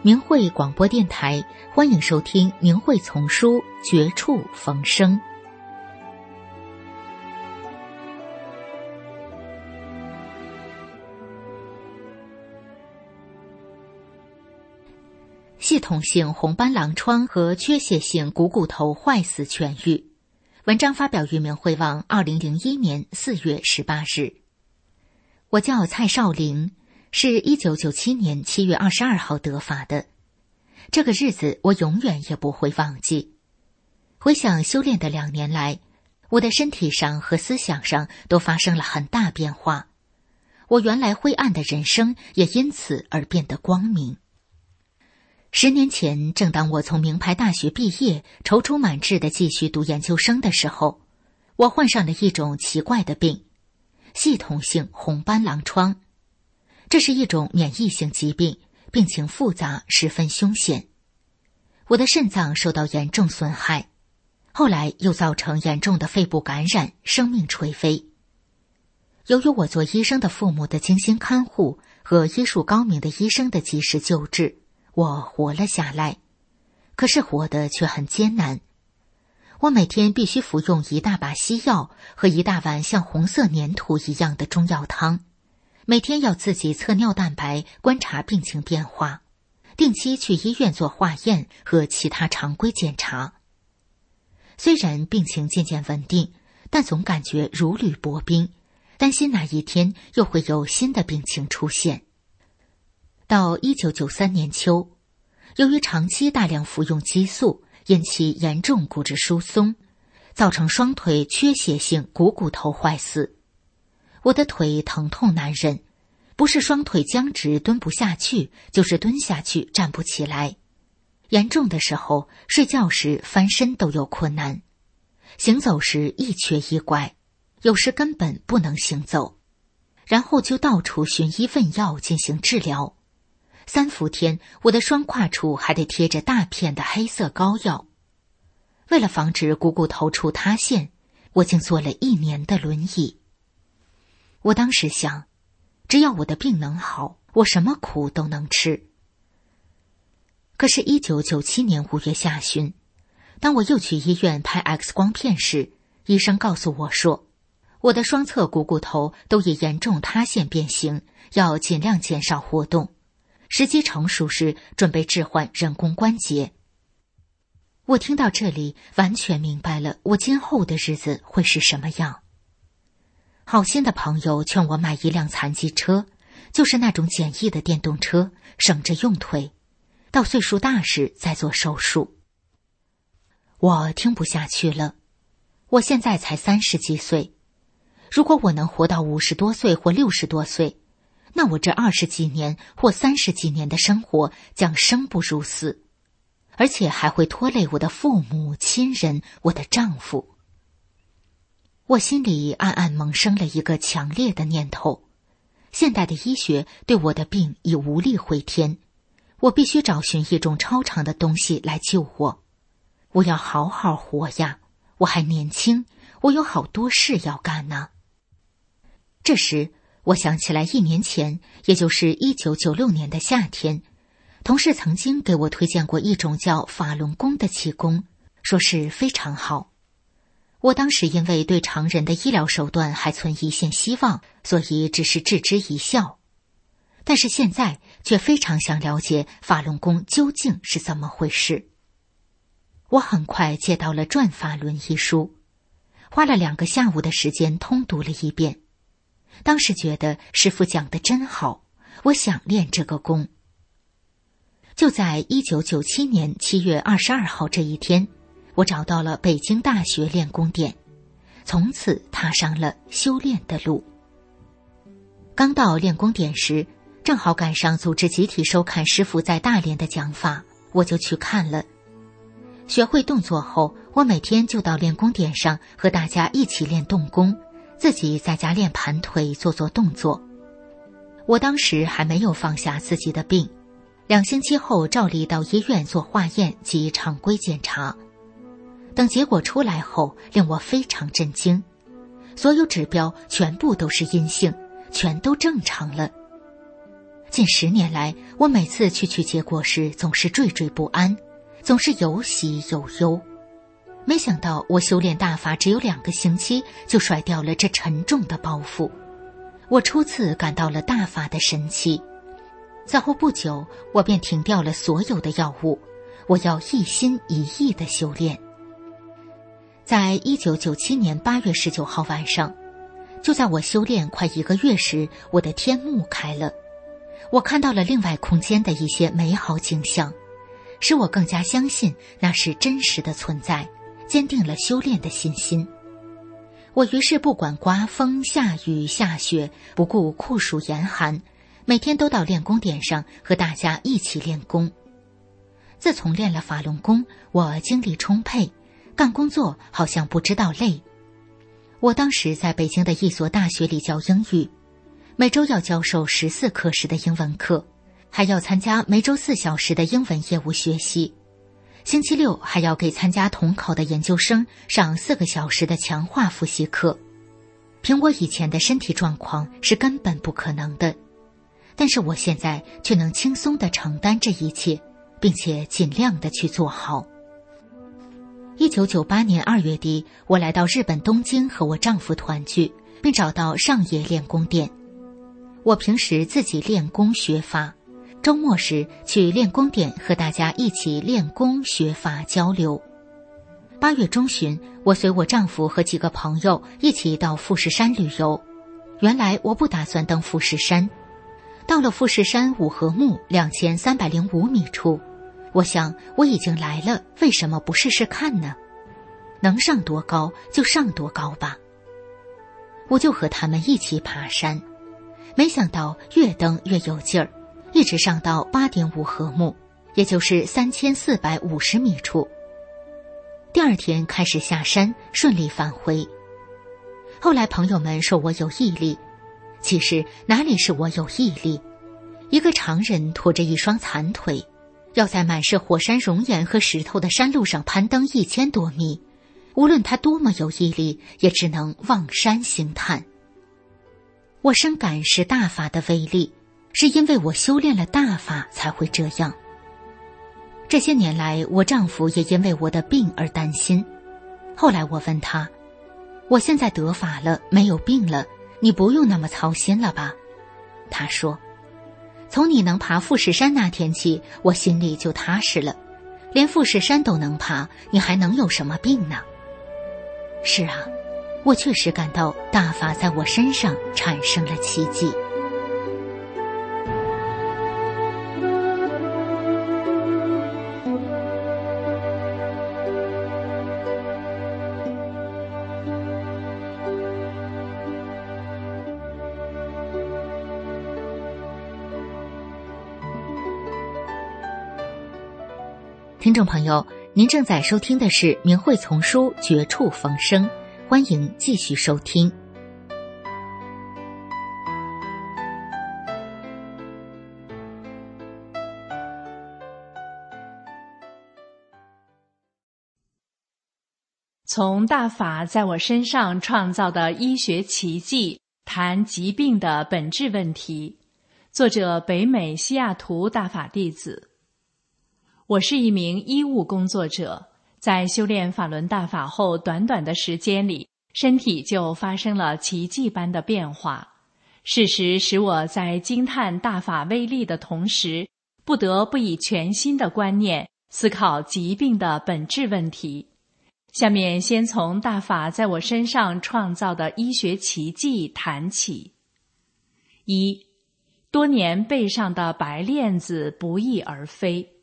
明慧广播电台，欢迎收听《明慧丛书·绝处逢生》。系统性红斑狼疮和缺血性股骨头坏死痊愈。文章发表于明慧网，二零零一年四月十八日。我叫蔡少玲。是一九九七年七月二十二号得法的，这个日子我永远也不会忘记。回想修炼的两年来，我的身体上和思想上都发生了很大变化，我原来灰暗的人生也因此而变得光明。十年前，正当我从名牌大学毕业，踌躇满志的继续读研究生的时候，我患上了一种奇怪的病——系统性红斑狼疮。这是一种免疫性疾病，病情复杂，十分凶险。我的肾脏受到严重损害，后来又造成严重的肺部感染，生命垂危。由于我做医生的父母的精心看护和医术高明的医生的及时救治，我活了下来。可是活得却很艰难。我每天必须服用一大把西药和一大碗像红色粘土一样的中药汤。每天要自己测尿蛋白，观察病情变化，定期去医院做化验和其他常规检查。虽然病情渐渐稳定，但总感觉如履薄冰，担心哪一天又会有新的病情出现。到一九九三年秋，由于长期大量服用激素，引起严重骨质疏松，造成双腿缺血性股骨头坏死。我的腿疼痛难忍，不是双腿僵直蹲不下去，就是蹲下去站不起来。严重的时候，睡觉时翻身都有困难，行走时一瘸一拐，有时根本不能行走。然后就到处寻医问药进行治疗。三伏天，我的双胯处还得贴着大片的黑色膏药。为了防止股骨头处塌陷，我竟坐了一年的轮椅。我当时想，只要我的病能好，我什么苦都能吃。可是，一九九七年五月下旬，当我又去医院拍 X 光片时，医生告诉我说，我的双侧股骨头都已严重塌陷变形，要尽量减少活动，时机成熟时准备置换人工关节。我听到这里，完全明白了我今后的日子会是什么样。好心的朋友劝我买一辆残疾车，就是那种简易的电动车，省着用腿，到岁数大时再做手术。我听不下去了，我现在才三十几岁，如果我能活到五十多岁或六十多岁，那我这二十几年或三十几年的生活将生不如死，而且还会拖累我的父母亲人，我的丈夫。我心里暗暗萌生了一个强烈的念头：现代的医学对我的病已无力回天，我必须找寻一种超常的东西来救我。我要好好活呀！我还年轻，我有好多事要干呢。这时，我想起来一年前，也就是一九九六年的夏天，同事曾经给我推荐过一种叫法轮功的气功，说是非常好。我当时因为对常人的医疗手段还存一线希望，所以只是置之一笑。但是现在却非常想了解法轮功究竟是怎么回事。我很快借到了《转法轮》一书，花了两个下午的时间通读了一遍。当时觉得师傅讲的真好，我想练这个功。就在一九九七年七月二十二号这一天。我找到了北京大学练功点，从此踏上了修炼的路。刚到练功点时，正好赶上组织集体收看师傅在大连的讲法，我就去看了。学会动作后，我每天就到练功点上和大家一起练动功，自己在家练盘腿做做动作。我当时还没有放下自己的病，两星期后照例到医院做化验及常规检查。等结果出来后，令我非常震惊，所有指标全部都是阴性，全都正常了。近十年来，我每次去取结果时总是惴惴不安。总是有喜有忧，没想到我修炼大法只有两个星期，就甩掉了这沉重的包袱。我初次感到了大法的神奇。此后不久，我便停掉了所有的药物，我要一心一意的修炼。在一九九七年八月十九号晚上，就在我修炼快一个月时，我的天幕开了，我看到了另外空间的一些美好景象。使我更加相信那是真实的存在，坚定了修炼的信心。我于是不管刮风下雨下雪，不顾酷暑严寒，每天都到练功点上和大家一起练功。自从练了法轮功，我精力充沛，干工作好像不知道累。我当时在北京的一所大学里教英语，每周要教授十四课时的英文课。还要参加每周四小时的英文业务学习，星期六还要给参加统考的研究生上四个小时的强化复习课。凭我以前的身体状况是根本不可能的，但是我现在却能轻松的承担这一切，并且尽量的去做好。一九九八年二月底，我来到日本东京和我丈夫团聚，并找到上野练功店。我平时自己练功学法。周末时去练功点和大家一起练功学法交流。八月中旬，我随我丈夫和几个朋友一起到富士山旅游。原来我不打算登富士山，到了富士山五合目两千三百零五米处，我想我已经来了，为什么不试试看呢？能上多高就上多高吧。我就和他们一起爬山，没想到越登越有劲儿。一直上到八点五合目，也就是三千四百五十米处。第二天开始下山，顺利返回。后来朋友们说我有毅力，其实哪里是我有毅力？一个常人拖着一双残腿，要在满是火山熔岩和石头的山路上攀登一千多米，无论他多么有毅力，也只能望山兴叹。我深感是大法的威力。是因为我修炼了大法才会这样。这些年来，我丈夫也因为我的病而担心。后来我问他：“我现在得法了，没有病了，你不用那么操心了吧？”他说：“从你能爬富士山那天起，我心里就踏实了。连富士山都能爬，你还能有什么病呢？”是啊，我确实感到大法在我身上产生了奇迹。众朋友，您正在收听的是《明慧丛书》《绝处逢生》，欢迎继续收听。从大法在我身上创造的医学奇迹谈疾病的本质问题，作者北美西雅图大法弟子。我是一名医务工作者，在修炼法轮大法后，短短的时间里，身体就发生了奇迹般的变化。事实使我在惊叹大法威力的同时，不得不以全新的观念思考疾病的本质问题。下面先从大法在我身上创造的医学奇迹谈起。一，多年背上的白链子不翼而飞。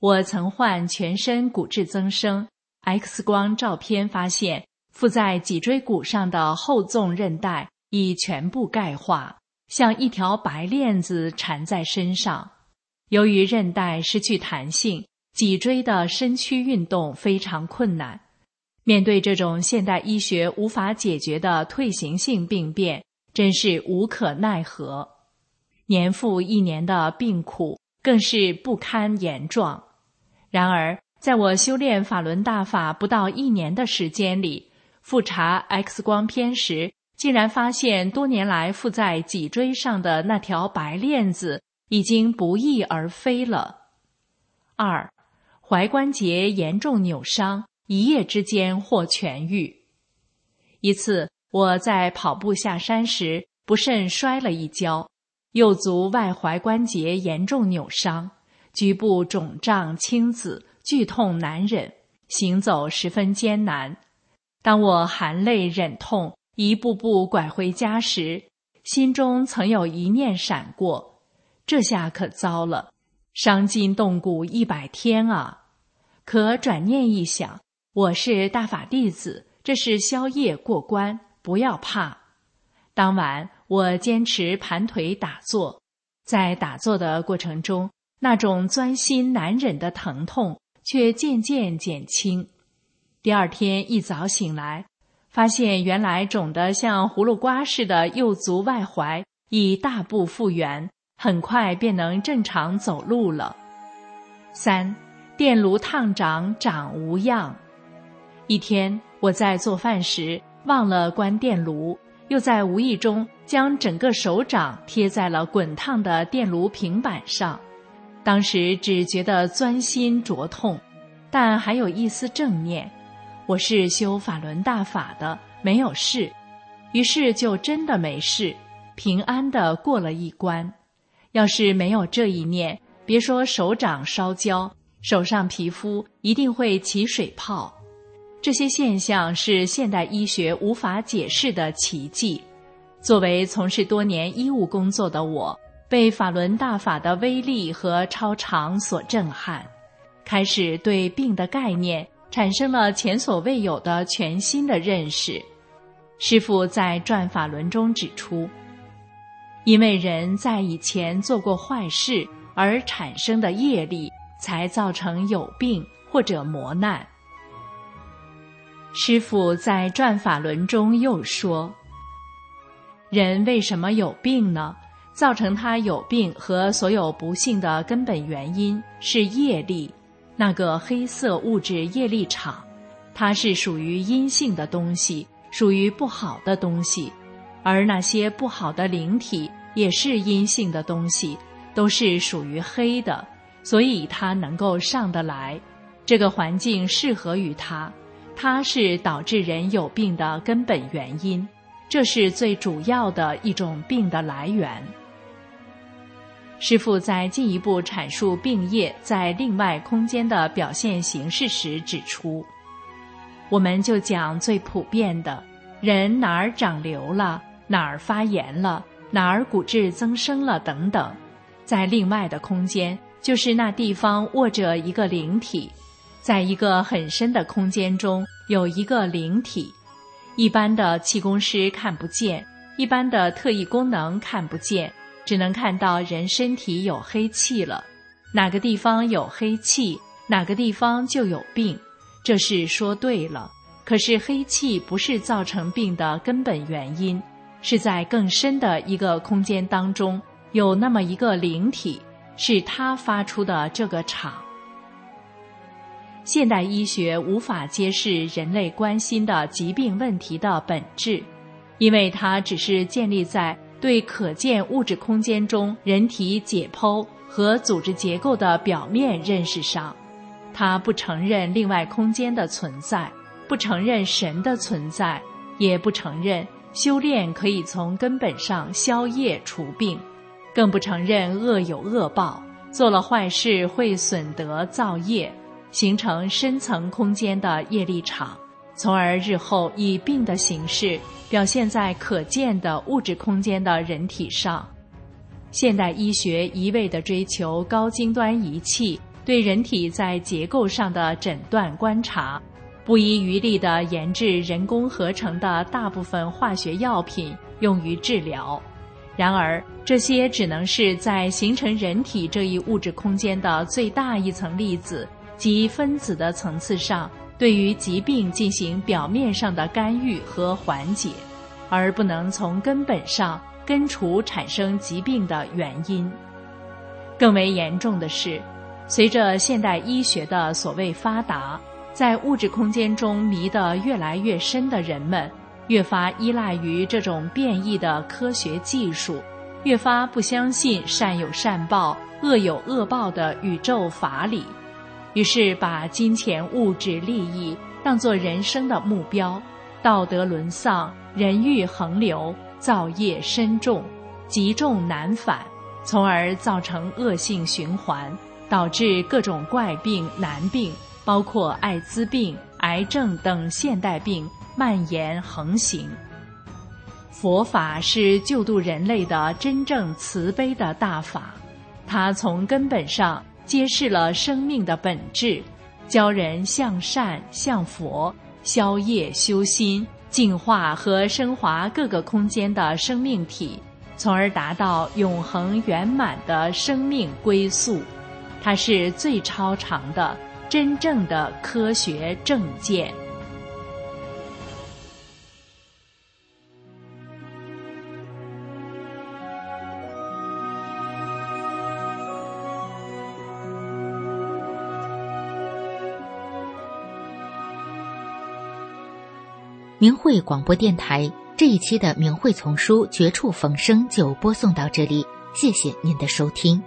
我曾患全身骨质增生，X 光照片发现，附在脊椎骨上的后纵韧带已全部钙化，像一条白链子缠在身上。由于韧带失去弹性，脊椎的身躯运动非常困难。面对这种现代医学无法解决的退行性病变，真是无可奈何。年复一年的病苦，更是不堪言状。然而，在我修炼法轮大法不到一年的时间里，复查 X 光片时，竟然发现多年来附在脊椎上的那条白链子已经不翼而飞了。二，踝关节严重扭伤，一夜之间或痊愈。一次，我在跑步下山时不慎摔了一跤，右足外踝关节严重扭伤，局部肿胀青紫，剧痛难忍，行走十分艰难。当我含泪忍痛一步步拐回家时，心中曾有一念闪过：这下可糟了，伤筋动骨一百天啊！可转念一想，我是大法弟子，这是宵夜过关，不要怕。当晚我坚持盘腿打坐，在打坐的过程中，那种钻心难忍的疼痛却渐渐减轻。第二天一早醒来，发现原来肿得像葫芦瓜似的右足外踝已大部复原，很快便能正常走路了。三，电炉烫掌长无恙。一天我在做饭时忘了关电炉，又在无意中将整个手掌贴在了滚烫的电炉平板上，当时只觉得钻心灼痛，但还有一丝正念。我是修法轮大法的，没有事，于是就真的没事，平安的过了一关。要是没有这一念，别说手掌烧焦，手上皮肤一定会起水泡。这些现象是现代医学无法解释的奇迹。作为从事多年医务工作的我，被法轮大法的威力和超常所震撼，开始对病的概念。产生了前所未有的全新的认识。师父在转法轮中指出，因为人在以前做过坏事而产生的业力，才造成有病或者磨难。师父在转法轮中又说，人为什么有病呢？造成他有病和所有不幸的根本原因是业力。那个黑色物质业力场，它是属于阴性的东西，属于不好的东西；而那些不好的灵体也是阴性的东西，都是属于黑的，所以它能够上得来。这个环境适合于它，它是导致人有病的根本原因，这是最主要的一种病的来源。师父在进一步阐述病业在另外空间的表现形式时指出，我们就讲最普遍的，人哪儿长瘤了，哪儿发炎了，哪儿骨质增生了等等，在另外的空间，就是那地方卧着一个灵体，在一个很深的空间中有一个灵体，一般的气功师看不见，一般的特异功能看不见。只能看到人身体有黑气了，哪个地方有黑气，哪个地方就有病，这是说对了。可是黑气不是造成病的根本原因，是在更深的一个空间当中有那么一个灵体，是它发出的这个场。现代医学无法揭示人类关心的疾病问题的本质，因为它只是建立在。对可见物质空间中人体解剖和组织结构的表面认识上，他不承认另外空间的存在，不承认神的存在，也不承认修炼可以从根本上消业除病，更不承认恶有恶报，做了坏事会损德造业，形成深层空间的业力场。从而日后以病的形式表现在可见的物质空间的人体上。现代医学一味地追求高精端仪器对人体在结构上的诊断观察，不遗余力地研制人工合成的大部分化学药品用于治疗。然而，这些只能是在形成人体这一物质空间的最大一层粒子及分子的层次上，对于疾病进行表面上的干预和缓解，而不能从根本上根除产生疾病的原因。更为严重的是，随着现代医学的所谓发达，在物质空间中迷得越来越深的人们。越发依赖于这种变异的科学技术，越发不相信善有善报、恶有恶报的宇宙法理，于是把金钱、物质利益当作人生的目标，道德沦丧，人欲横流，造业深重，积重难返，从而造成恶性循环，导致各种怪病难病，包括艾滋病、癌症等现代病。蔓延横行。佛法是救度人类的真正慈悲的大法，它从根本上揭示了生命的本质，教人向善向佛，消业修心，净化和升华各个空间的生命体，从而达到永恒圆满的生命归宿。它是最超常的、真正的科学正见。明慧广播电台这一期的明慧丛书《绝处逢生》就播送到这里，谢谢您的收听。